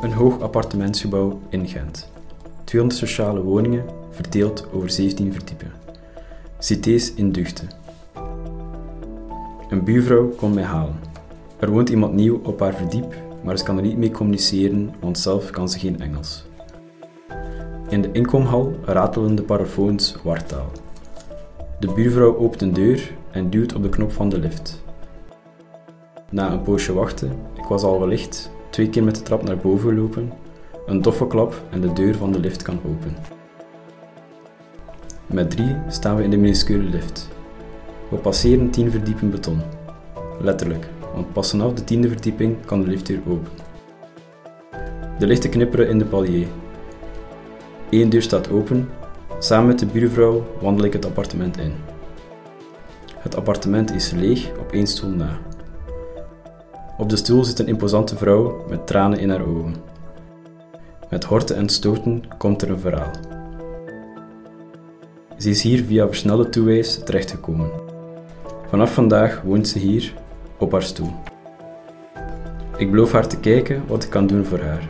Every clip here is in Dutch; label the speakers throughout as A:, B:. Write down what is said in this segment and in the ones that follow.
A: Een hoog appartementsgebouw in Gent. 200 sociale woningen verdeeld over 17 verdiepen. Cités in Duchten. Een buurvrouw komt mij halen. Er woont iemand nieuw op haar verdiep, maar ze kan er niet mee communiceren, want zelf kan ze geen Engels. In de inkomhal ratelen de parafoons wartaal. De buurvrouw opent een deur en duwt op de knop van de lift. Na een poosje wachten, ik was al wellicht twee keer met de trap naar boven gelopen, een doffe klap en de deur van de lift kan open. Met drie staan we in de minuscule lift. We passeren tien verdiepen beton. Letterlijk, want pas vanaf de tiende verdieping kan de lift weer open. De lichten knipperen in de palier. Eén deur staat open. Samen met de buurvrouw wandel ik het appartement in. Het appartement is leeg op één stoel na. Op de stoel zit een imposante vrouw met tranen in haar ogen. Met horten en stoten komt er een verhaal. Ze is hier via versnelde toewijs terechtgekomen. Vanaf vandaag woont ze hier op haar stoel. Ik beloof haar te kijken wat ik kan doen voor haar.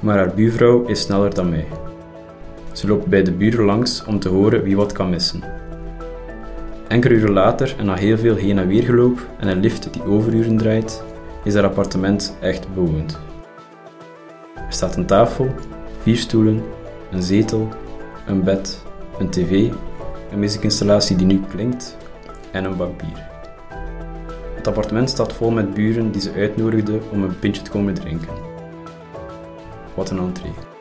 A: Maar haar buurvrouw is sneller dan mij. Ze loopt bij de buren langs om te horen wie wat kan missen. Enkele uren later en na heel veel heen en weer geloop en een lift die overuren draait, is haar appartement echt bewoond. Er staat een tafel, vier stoelen, een zetel, een bed, een tv, een muziekinstallatie die nu klinkt en een bak bier. Het appartement staat vol met buren die ze uitnodigden om een pintje te komen drinken. Wat een entree.